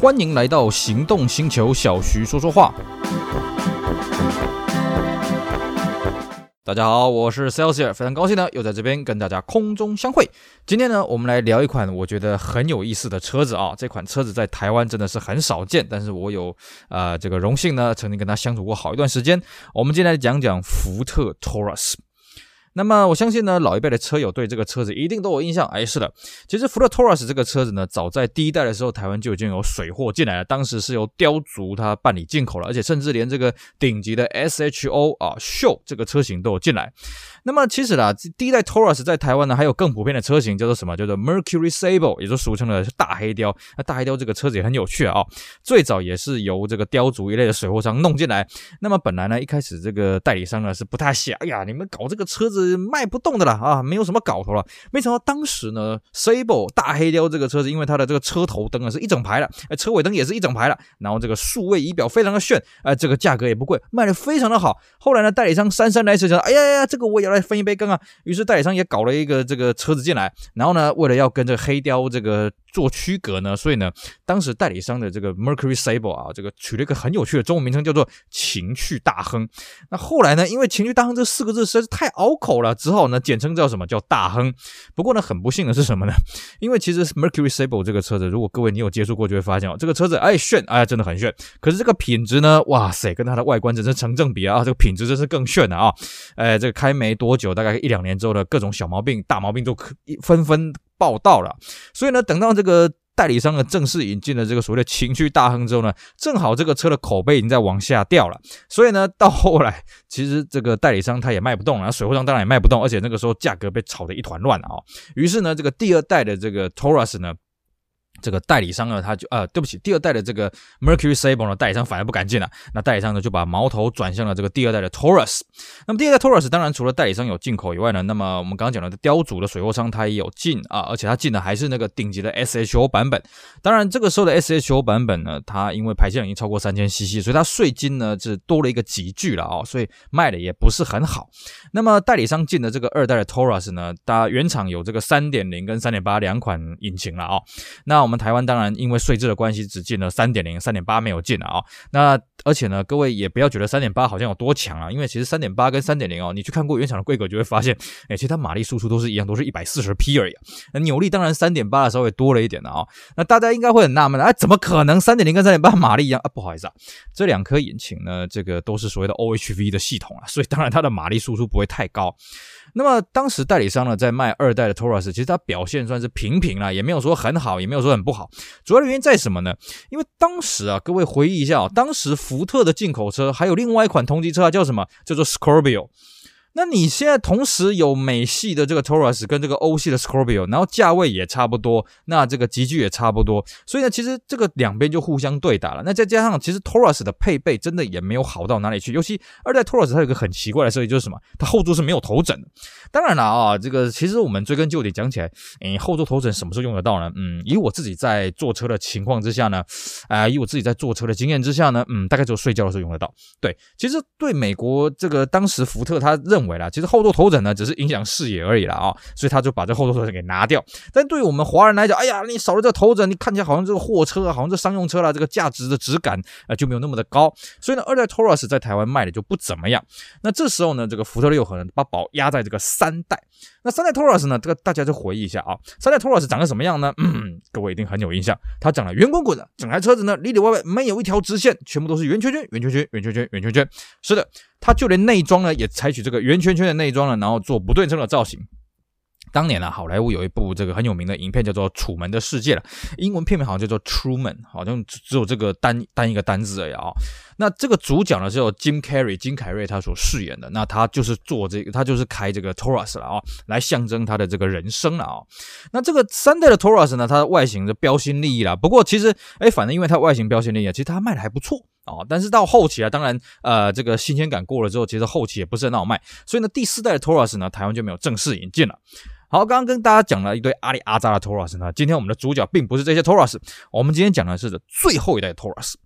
欢迎来到行动星球，小徐说说话。大家好，我是 Celsius，非常高兴呢，又在这边跟大家空中相会。今天呢，我们来聊一款我觉得很有意思的车子啊。这款车子在台湾真的是很少见，但是我有呃这个荣幸呢，曾经跟他相处过好一段时间。我们今天来讲讲福特 Taurus。那么我相信呢，老一辈的车友对这个车子一定都有印象。哎，是的，其实福特 Taurus 这个车子呢，早在第一代的时候，台湾就已经有水货进来了。当时是由雕族他办理进口了，而且甚至连这个顶级的 SHO 啊秀这个车型都有进来。那么其实啦，第一代 Taurus 在台湾呢，还有更普遍的车型叫做什么？叫做 Mercury Sable，也就俗称的大黑雕。那大黑雕这个车子也很有趣啊，最早也是由这个雕族一类的水货商弄进来。那么本来呢，一开始这个代理商呢是不太想，哎呀，你们搞这个车子是卖不动的了啊，没有什么搞头了。没想到当时呢，Sable 大黑雕这个车子，因为它的这个车头灯啊是一整排的，哎，车尾灯也是一整排的，然后这个数位仪表非常的炫，哎，这个价格也不贵，卖的非常的好。后来呢，代理商姗姗来迟，想，哎呀呀，这个我也要来。分一杯羹啊！于是代理商也搞了一个这个车子进来，然后呢，为了要跟这个黑雕这个。做区隔呢，所以呢，当时代理商的这个 Mercury Sable 啊，这个取了一个很有趣的中文名称，叫做“情趣大亨”。那后来呢，因为“情趣大亨”这四个字实在是太拗口了，之后呢简称叫什么叫大亨。不过呢，很不幸的是什么呢？因为其实 Mercury Sable 这个车子，如果各位你有接触过，就会发现哦，这个车子哎炫，哎真的很炫。可是这个品质呢，哇塞，跟它的外观真是成正比啊！这个品质真是更炫了啊！哎，这个开没多久，大概一两年之后的各种小毛病、大毛病都可纷纷。报道了，所以呢，等到这个代理商呢正式引进了这个所谓的情绪大亨之后呢，正好这个车的口碑已经在往下掉了，所以呢，到后来其实这个代理商他也卖不动了，水货商当然也卖不动，而且那个时候价格被炒得一团乱啊，于是呢，这个第二代的这个 Taurus 呢。这个代理商呢，他就呃，对不起，第二代的这个 Mercury Sable 呢，代理商反而不敢进了。那代理商呢，就把矛头转向了这个第二代的 Taurus。那么第二代 Taurus 当然除了代理商有进口以外呢，那么我们刚刚讲的雕族的水货商他也有进啊，而且他进的还是那个顶级的 SHO 版本。当然这个时候的 SHO 版本呢，它因为排气量已经超过三千 CC，所以它税金呢是多了一个级距了啊，所以卖的也不是很好。那么代理商进的这个二代的 Taurus 呢，它原厂有这个三点零跟三点八两款引擎了啊，那。我们台湾当然因为税制的关系，只进了三点零、三点八没有进了啊。那而且呢，各位也不要觉得三点八好像有多强啊，因为其实三点八跟三点零哦，你去看过原厂的规格就会发现，哎，其实它马力输出都是一样，都是一百四十匹而已。那扭力当然三点八的稍微多了一点的啊。那大家应该会很纳闷，哎，怎么可能三点零跟三点八马力一样啊？不好意思啊，这两颗引擎呢，这个都是所谓的 OHV 的系统啊，所以当然它的马力输出不会太高。那么当时代理商呢，在卖二代的 Taurus，其实它表现算是平平啦，也没有说很好，也没有说很不好。主要的原因在什么呢？因为当时啊，各位回忆一下啊，当时福特的进口车还有另外一款同级车啊，叫什么？叫做 Scorpio。那你现在同时有美系的这个 Taurus 跟这个欧系的 Scorpio，然后价位也差不多，那这个级距也差不多，所以呢，其实这个两边就互相对打了。那再加上其实 Taurus 的配备真的也没有好到哪里去，尤其二代 Taurus 它有个很奇怪的设计，就是什么？它后座是没有头枕的。当然了啊，这个其实我们追根究底讲起来，诶，后座头枕什么时候用得到呢？嗯，以我自己在坐车的情况之下呢，啊、以我自己在坐车的经验之下呢，嗯，大概只有睡觉的时候用得到。对，其实对美国这个当时福特他认为。其实后座头枕呢，只是影响视野而已了啊，所以他就把这后座头枕给拿掉。但对于我们华人来讲，哎呀，你少了这头枕，你看起来好像这个货车啊，好像这商用车啦，这个价值的质感啊就没有那么的高。所以呢，二代 Taurus 在台湾卖的就不怎么样。那这时候呢，这个福特六合呢，把宝压在这个三代。那三代 Taurus 呢，这个大家就回忆一下啊，三代 Taurus 长得什么样呢？嗯，各位一定很有印象，它长得圆滚滚的，整台车子呢里里外外没有一条直线，全部都是圆圈圈、圆圈圈、圆圈圈、圆圈圈。是的。它就连内装呢，也采取这个圆圈圈的内装呢，然后做不对称的造型。当年呢，好莱坞有一部这个很有名的影片叫做《楚门的世界》了，英文片名好像叫做 Truman，好像只有这个单单一个单字而已啊。那这个主角呢是由 Jim Carrey 金凯瑞他所饰演的，那他就是做这个，他就是开这个 Taurus 了啊，来象征他的这个人生了啊。那这个三代的 Taurus 呢，它的外形的标新立异啦，不过其实哎，反正因为它外形标新立异，其实它卖的还不错。啊，但是到后期啊，当然，呃，这个新鲜感过了之后，其实后期也不是很好卖，所以呢，第四代的 Taurus 呢，台湾就没有正式引进了。好，刚刚跟大家讲了一堆阿里阿扎的 Taurus 呢，今天我们的主角并不是这些 Taurus，我们今天讲的是最后一代 Taurus。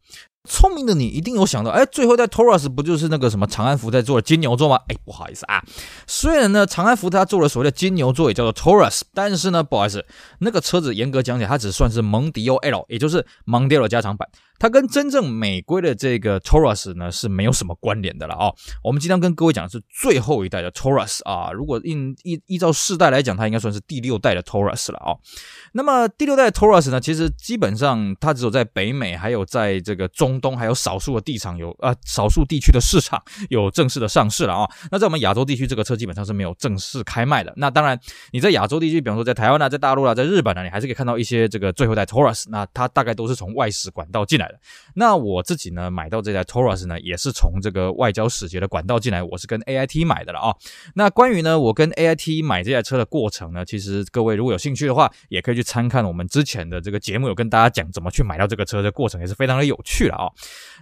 聪明的你一定有想到，哎，最后在 Taurus 不就是那个什么长安福特做的金牛座吗？哎，不好意思啊，虽然呢长安福特他做了所谓的金牛座，也叫做 Taurus，但是呢，不好意思，那个车子严格讲起来，它只算是蒙迪欧 L，也就是 Mondeo 的加长版。它跟真正美规的这个 Taurus 呢是没有什么关联的了啊、哦。我们经常跟各位讲的是最后一代的 Taurus 啊。如果依依依照世代来讲，它应该算是第六代的 Taurus 了啊、哦。那么第六代 Taurus 呢，其实基本上它只有在北美，还有在这个中东，还有少数的地场有啊，少数地区的市场有正式的上市了啊、哦。那在我们亚洲地区，这个车基本上是没有正式开卖的。那当然，你在亚洲地区，比方说在台湾啊，在大陆啊，在日本啊，你还是可以看到一些这个最后一代 Taurus。那它大概都是从外使管道进来。那我自己呢，买到这台 Taurus 呢，也是从这个外交使节的管道进来，我是跟 AIT 买的了啊、那关于呢，我跟 AIT 买这台车的过程呢，其实各位如果有兴趣的话，也可以去参看我们之前的这个节目，有跟大家讲怎么去买到这个车的过程，也是非常的有趣了啊、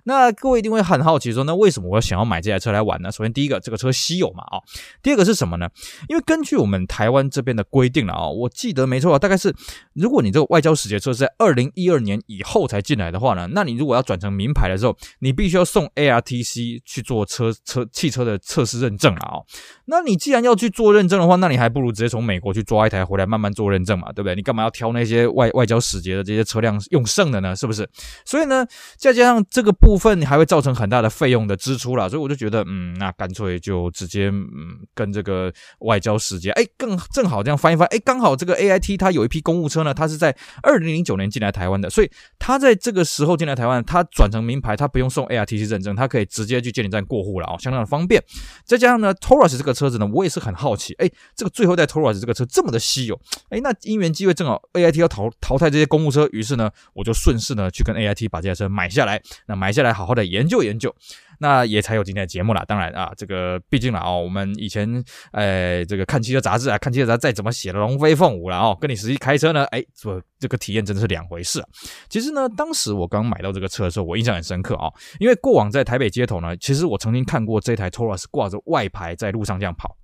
那各位一定会很好奇说，那为什么我想要买这台车来玩呢？首先第一个，这个车稀有嘛啊、第二个是什么呢？因为根据我们台湾这边的规定了啊、我记得没错啊，大概是如果你这个外交使节车是在二零一二年以后才进来的话呢，那那你如果要转成名牌的时候，你必须要送 ARTC 去做车车汽车的测试认证了啊、哦。那你既然要去做认证的话，那你还不如直接从美国去抓一台回来慢慢做认证嘛，对不对？你干嘛要挑那些外外交使节的这些车辆用剩的呢？是不是？所以呢，再加上这个部分，还会造成很大的费用的支出啦。所以我就觉得，嗯，那干脆就直接嗯跟这个外交使节，哎，更正好这样翻一翻，哎，刚好这个 AIT 它有一批公务车呢，它是在二零零九年进来台湾的，所以它在这个时候进来台湾，它转成名牌，它不用送 ARTC 认证，它可以直接去监理站过户了啊、哦，相当的方便。再加上呢，Taurus 这个车子呢，我也是很好奇，哎，这个最后一代 Taurus 这个车这么的稀有，哎，那因缘机会正好 AIT 要淘淘汰这些公务车，于是呢，我就顺势呢去跟 AIT 把这台车买下来，那买下来好好的研究研究。那也才有今天的节目了。当然啊，这个毕竟了啊，我们以前呃，这个看汽车杂志啊，看汽车杂志再怎么写的龙飞凤舞了哦，跟你实际开车呢，哎，这这个体验真的是两回事。其实呢，当时我刚买到这个车的时候，我印象很深刻啊，因为过往在台北街头呢，其实我曾经看过这台 Taurus 挂着外牌在路上这样跑。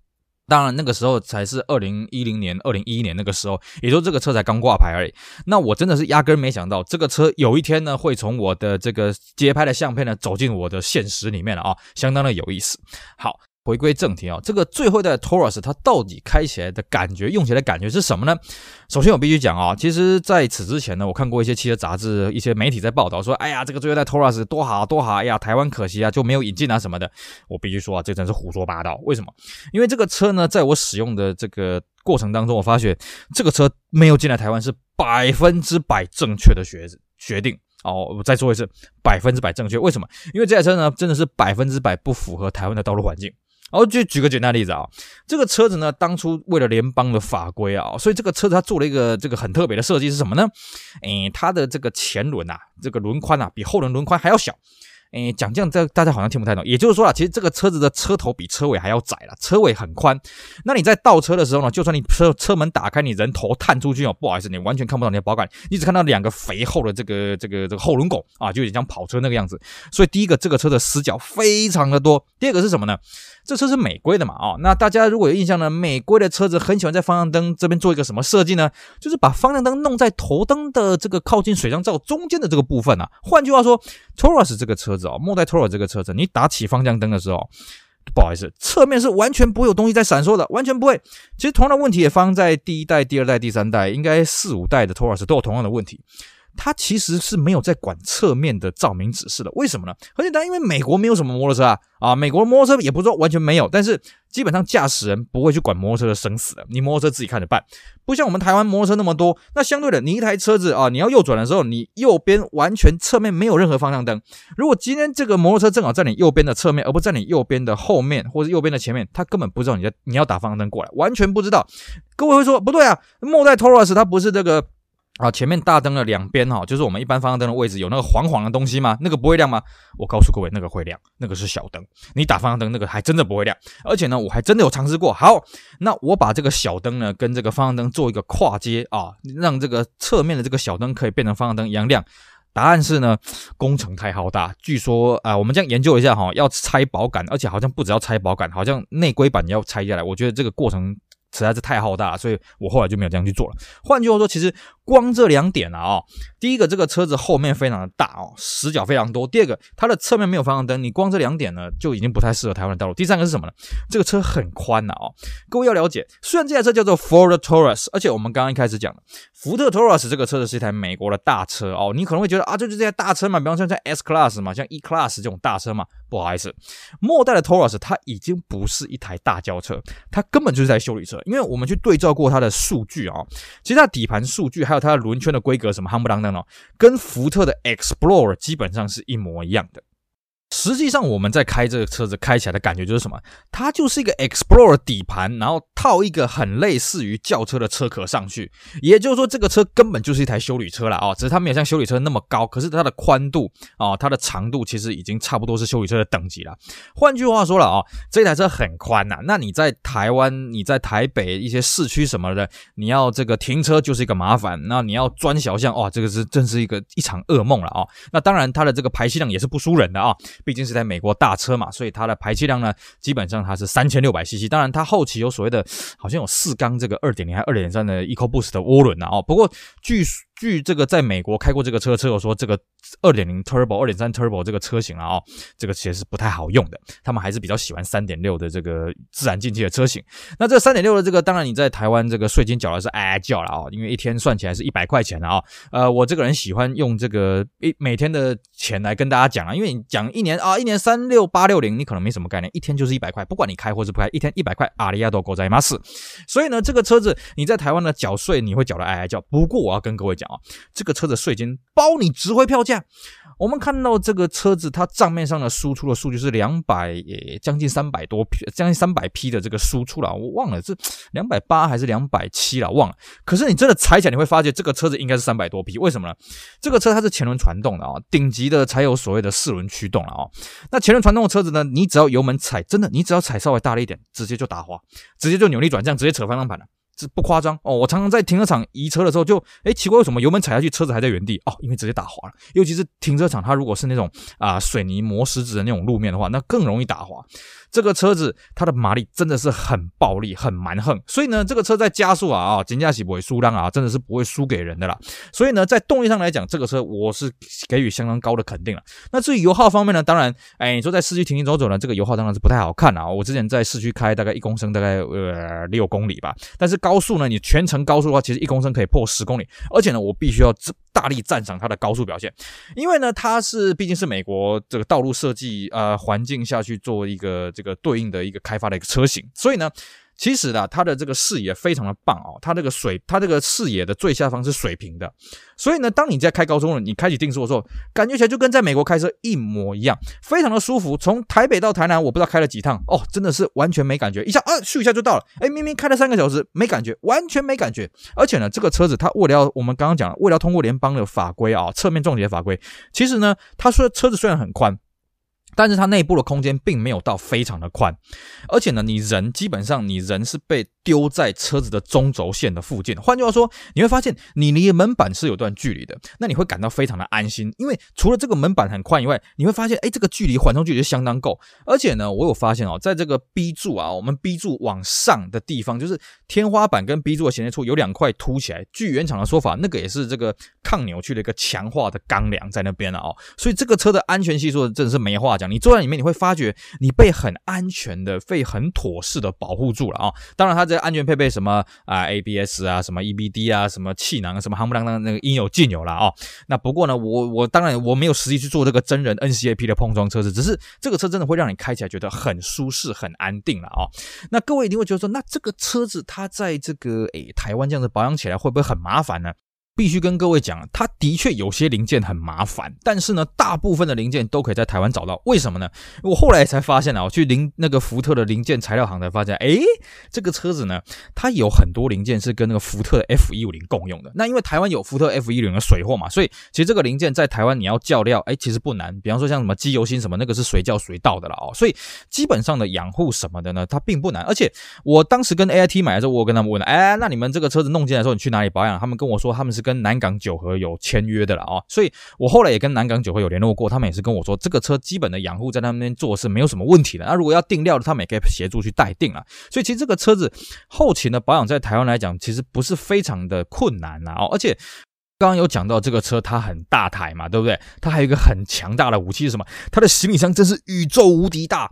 当然，那个时候才是二零一零年、二零一一年那个时候，也就这个车才刚挂牌而已。那我真的是压根没想到，这个车有一天呢，会从我的这个街拍的相片呢，走进我的现实里面了啊，相当的有意思。好。回归正题啊，这个最后一代 Taurus 它到底开起来的感觉、用起来的感觉是什么呢？首先我必须讲啊，其实在此之前呢，我看过一些汽车杂志、一些媒体在报道说，哎呀，这个最后一代 Taurus 多好多好，哎呀，台湾可惜啊，就没有引进啊什么的。我必须说啊，这真是胡说八道。为什么？因为这个车呢，在我使用的这个过程当中，我发现这个车没有进来台湾是百分之百正确的决决定。哦，我再说一次，百分之百正确。为什么？因为这台车呢，真的是百分之百不符合台湾的道路环境。然后就举个简单例子啊，这个车子呢，当初为了联邦的法规啊，所以这个车子它做了一个这个很特别的设计是什么呢？诶，它的这个前轮啊，这个轮宽啊，比后轮轮宽还要小。诶，讲这样，这大家好像听不太懂。也就是说啊，其实这个车子的车头比车尾还要窄了，车尾很宽。那你在倒车的时候呢，就算你车车门打开，你人头探出去哦，不好意思，你完全看不到你的保杆，你只看到两个肥厚的这个这个这个后轮拱啊，就有点像跑车那个样子。所以第一个，这个车的死角非常的多。第二个是什么呢？这车是美规的嘛，啊，那大家如果有印象呢，美规的车子很喜欢在方向灯这边做一个什么设计呢？就是把方向灯弄在头灯的这个靠近水箱罩中间的这个部分啊。换句话说，Taurus 这个车子啊，末代 Taurus 这个车子，你打起方向灯的时候，不好意思，侧面是完全不会有东西在闪烁的，完全不会。其实同样的问题也发生在第一代、第二代、第三代，应该四五代的 Taurus 都有同样的问题。它其实是没有在管侧面的照明指示的，为什么呢？很简单，因为美国没有什么摩托车啊，啊，美国的摩托车也不是说完全没有，但是基本上驾驶人不会去管摩托车的生死的，你摩托车自己看着办。不像我们台湾摩托车那么多，那相对的，你一台车子啊，你要右转的时候，你右边完全侧面没有任何方向灯。如果今天这个摩托车正好在你右边的侧面，而不在你右边的后面或者右边的前面，他根本不知道你在你要打方向灯过来，完全不知道。各位会说不对啊，末代 Taurus 它不是这个。啊，前面大灯的两边哈，就是我们一般方向灯的位置，有那个黄黄的东西吗？那个不会亮吗？我告诉各位，那个会亮，那个是小灯。你打方向灯那个还真的不会亮，而且呢，我还真的有尝试过。好，那我把这个小灯呢跟这个方向灯做一个跨接啊，让这个侧面的这个小灯可以变成方向灯一样亮。答案是呢，工程太浩大，据说啊，我们这样研究一下哈，要拆保杆，而且好像不只要拆保杆，好像内规板也要拆下来。我觉得这个过程。实在是太浩大了，所以我后来就没有这样去做了。换句话说，其实光这两点啊，哦，第一个这个车子后面非常的大哦，死角非常多；第二个它的侧面没有方向灯，你光这两点呢就已经不太适合台湾的道路。第三个是什么呢？这个车很宽呐哦，各位要了解，虽然这台车叫做 Ford Taurus，而且我们刚刚一开始讲的福特 Taurus 这个车子是一台美国的大车哦，你可能会觉得啊，这就是这台大车嘛，比方说像 S Class 嘛，像 E Class 这种大车嘛，不好意思，末代的 Taurus 它已经不是一台大轿车，它根本就是台修理车，因为我们去对照过它的数据啊，其实它底盘数据还有它的轮圈的规格什么夯不啷当哦，跟福特的 Explorer 基本上是一模一样的。实际上，我们在开这个车子开起来的感觉就是什么？它就是一个 Explorer 底盘，然后套一个很类似于轿车的车壳上去。也就是说，这个车根本就是一台修理车了啊！只是它没有像修理车那么高，可是它的宽度啊，它的长度其实已经差不多是修理车的等级了。换句话说了啊，这台车很宽呐。那你在台湾，你在台北一些市区什么的，你要这个停车就是一个麻烦。那你要钻小巷，哇，这个是真是一个一场噩梦了啊！那当然，它的这个排气量也是不输人的啊。毕竟是在美国大车嘛，所以它的排气量呢，基本上它是三千六百 CC。当然，它后期有所谓的，好像有四缸这个二点零还二点三的 EcoBoost 的涡轮啊哦。不过据据这个在美国开过这个车的车友说，这个二点零 Turbo、二点三 Turbo 这个车型啊，这个其实是不太好用的。他们还是比较喜欢三点六的这个自然进气的车型。那这三点六的这个，当然你在台湾这个税金缴的是哎叫了啊，因为一天算起来是一百块钱了啊。呃，我这个人喜欢用这个一每天的钱来跟大家讲啊，因为你讲一年啊，一年三六八六零，你可能没什么概念，一天就是一百块，不管你开或是不开，一天一百块，阿里亚多狗在马斯。所以呢，这个车子你在台湾的缴税你会缴的哎哎叫。不过我要跟各位讲。啊，这个车的税金包你值回票价。我们看到这个车子，它账面上的输出的数据是两百，也将近三百多匹，将近三百匹的这个输出了，我忘了是两百八还是两百七了，忘了。可是你真的踩起来，你会发现这个车子应该是三百多匹，为什么呢？这个车它是前轮传动的啊，顶级的才有所谓的四轮驱动了啊。那前轮传动的车子呢，你只要油门踩，真的，你只要踩稍微大了一点，直接就打滑，直接就扭力转向，直接扯方向盘了。这不夸张哦，我常常在停车场移车的时候就，哎，奇怪为什么油门踩下去车子还在原地哦，因为直接打滑了。尤其是停车场，它如果是那种啊、水泥磨石子的那种路面的话，那更容易打滑。这个车子它的马力真的是很暴力、很蛮横，所以呢，这个车在加速啊啊，真的是不会输让啊，真的是不会输给人的啦。所以呢，在动力上来讲，这个车我是给予相当高的肯定了。那至于油耗方面呢，当然，哎，你说在市区停停走走呢，这个油耗当然是不太好看啊。我之前在市区开大概一公升大概呃六公里吧，但是高速呢，你全程高速的话，其实一公升可以破十公里，而且呢，我必须要大力赞赏它的高速表现，因为呢，它是毕竟是美国这个道路设计呃环境下去做一个这个对应的一个开发的一个车型，所以呢。其实呢，它的这个视野非常的棒哦，它这个水，它这个视野的最下方是水平的，所以呢，当你在开高速路，你开启定速的时候，感觉起来就跟在美国开车一模一样，非常的舒服。从台北到台南，我不知道开了几趟哦，真的是完全没感觉，一下啊，咻一下就到了。哎，明明开了三个小时，没感觉，完全没感觉。而且呢，这个车子它为了我们刚刚讲了，为了通过联邦的法规啊，侧面重叠法规，其实呢，它说车子虽然很宽。但是它内部的空间并没有到非常的宽，而且呢，你人基本上你人是被丢在车子的中轴线的附近。换句话说，你会发现你离门板是有段距离的，那你会感到非常的安心，因为除了这个门板很宽以外，你会发现，哎，这个距离缓冲距离相当够。而且呢，我有发现哦，在这个 B 柱啊，我们 B 柱往上的地方，就是天花板跟 B 柱的衔接处有两块凸起来。据原厂的说法，那个也是这个抗扭曲的一个强化的钢梁在那边了哦。所以这个车的安全系数真的是没话讲。你坐在里面，你会发觉你被很安全的、被很妥适的保护住了啊！当然，它这安全配备什么啊，ABS 啊，什么 EBD 啊，什么气囊，什么夯不啷当那个应有尽有了啊！那不过呢，我我当然我没有实际去做这个真人 NCAP 的碰撞测试，只是这个车真的会让你开起来觉得很舒适、很安定了啊！那各位一定会觉得说，那这个车子它在这个诶台湾这样子保养起来会不会很麻烦呢？必须跟各位讲，它的确有些零件很麻烦，但是呢，大部分的零件都可以在台湾找到。为什么呢？我后来才发现啊，我去零那个福特的零件材料行才发现，诶，这个车子呢，它有很多零件是跟那个福特的 F 一五零共用的。那因为台湾有福特 F 一五零的水货嘛，所以其实这个零件在台湾你要叫料，诶，其实不难。比方说像什么机油芯什么，那个是随叫随到的了哦。所以基本上的养护什么的呢，它并不难。而且我当时跟 AIT 买的时候，我跟他们问，诶，那你们这个车子弄进来的时候，你去哪里保养？他们跟我说他们是。跟南港九和有签约的了啊，所以我后来也跟南港九和有联络过，他们也是跟我说，这个车基本的养护在他们那边做是没有什么问题的。那如果要定料的，他们也可以协助去待定了。所以其实这个车子后勤的保养在台湾来讲，其实不是非常的困难啊哦，而且。刚刚有讲到这个车，它很大台嘛，对不对？它还有一个很强大的武器是什么？它的行李箱真是宇宙无敌大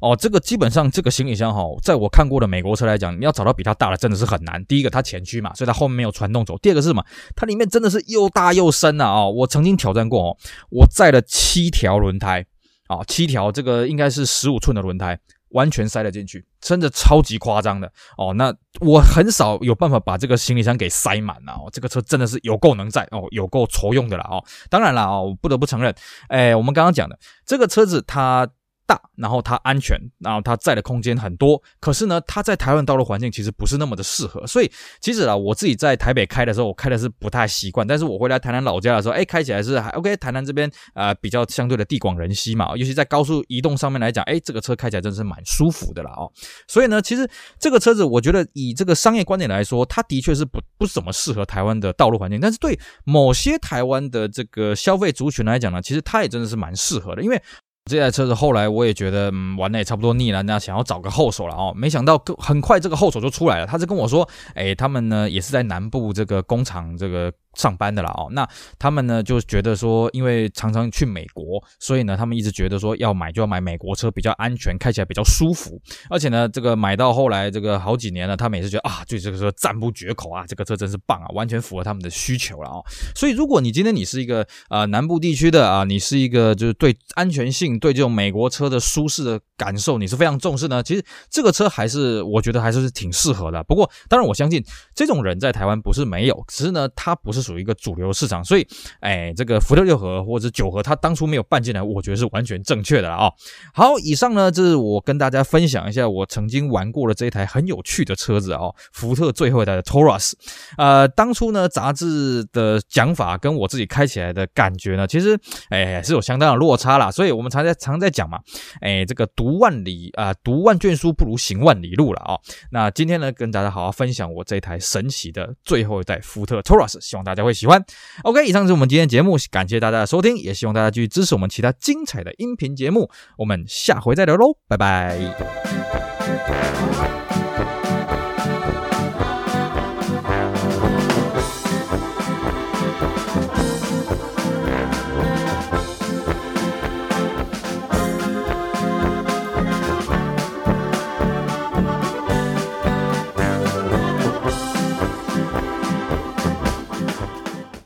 哦！这个基本上这个行李箱哈，在我看过的美国车来讲，你要找到比它大的真的是很难。第一个，它前驱嘛，所以它后面没有传动轴；第二个是什么？它里面真的是又大又深呐啊！哦，我曾经挑战过哦，我载了七条轮胎啊，七条这个应该是十五寸的轮胎。完全塞了进去，真的超级夸张的哦。那我很少有办法把这个行李箱给塞满了哦。这个车真的是有够能载哦，有够愁用的了哦。当然了哦，我不得不承认，哎，我们刚刚讲的这个车子它。大，然后它安全，然后它载的空间很多，可是呢，它在台湾道路环境其实不是那么的适合，所以其实啊，我自己在台北开的时候，我开的是不太习惯，但是我回来台南老家的时候，哎，开起来是还 OK。台南这边呃比较相对的地广人稀嘛，尤其在高速移动上面来讲，哎，这个车开起来真的是蛮舒服的啦哦。所以呢，其实这个车子我觉得以这个商业观点来说，它的确是不不怎么适合台湾的道路环境，但是对某些台湾的这个消费族群来讲呢，其实它也真的是蛮适合的，因为。这台车子后来我也觉得，嗯，玩的也差不多腻了，那想要找个后手了哦。没想到很快这个后手就出来了，他是跟我说，哎，他们呢也是在南部这个工厂这个。上班的啦哦，那他们呢就觉得说，因为常常去美国，所以呢他们一直觉得说要买就要买美国车，比较安全，开起来比较舒服。而且呢，这个买到后来这个好几年了，他们也是觉得啊，对这个车赞不绝口啊，这个车真是棒啊，完全符合他们的需求了哦。所以如果你今天你是一个呃南部地区的啊，你是一个就是对安全性、对这种美国车的舒适的感受你是非常重视呢，其实这个车还是我觉得还是挺适合的。不过当然我相信这种人在台湾不是没有，只是呢他不是。属于一个主流市场，所以，哎，这个福特六和或者九和，它当初没有办进来，我觉得是完全正确的了啊。好，以上呢，这是我跟大家分享一下我曾经玩过的这一台很有趣的车子啊，福特最后一代的 Taurus。呃，当初呢，杂志的讲法跟我自己开起来的感觉呢，其实，哎，是有相当的落差啦。所以我们常在常在讲嘛，哎，这个读万里啊，读万卷书不如行万里路了啊。那今天呢，跟大家好好分享我这台神奇的最后一代福特 Taurus，希望大家。大家会喜欢。OK，以上是我们今天的节目，感谢大家的收听，也希望大家继续支持我们其他精彩的音频节目。我们下回再聊喽，拜拜。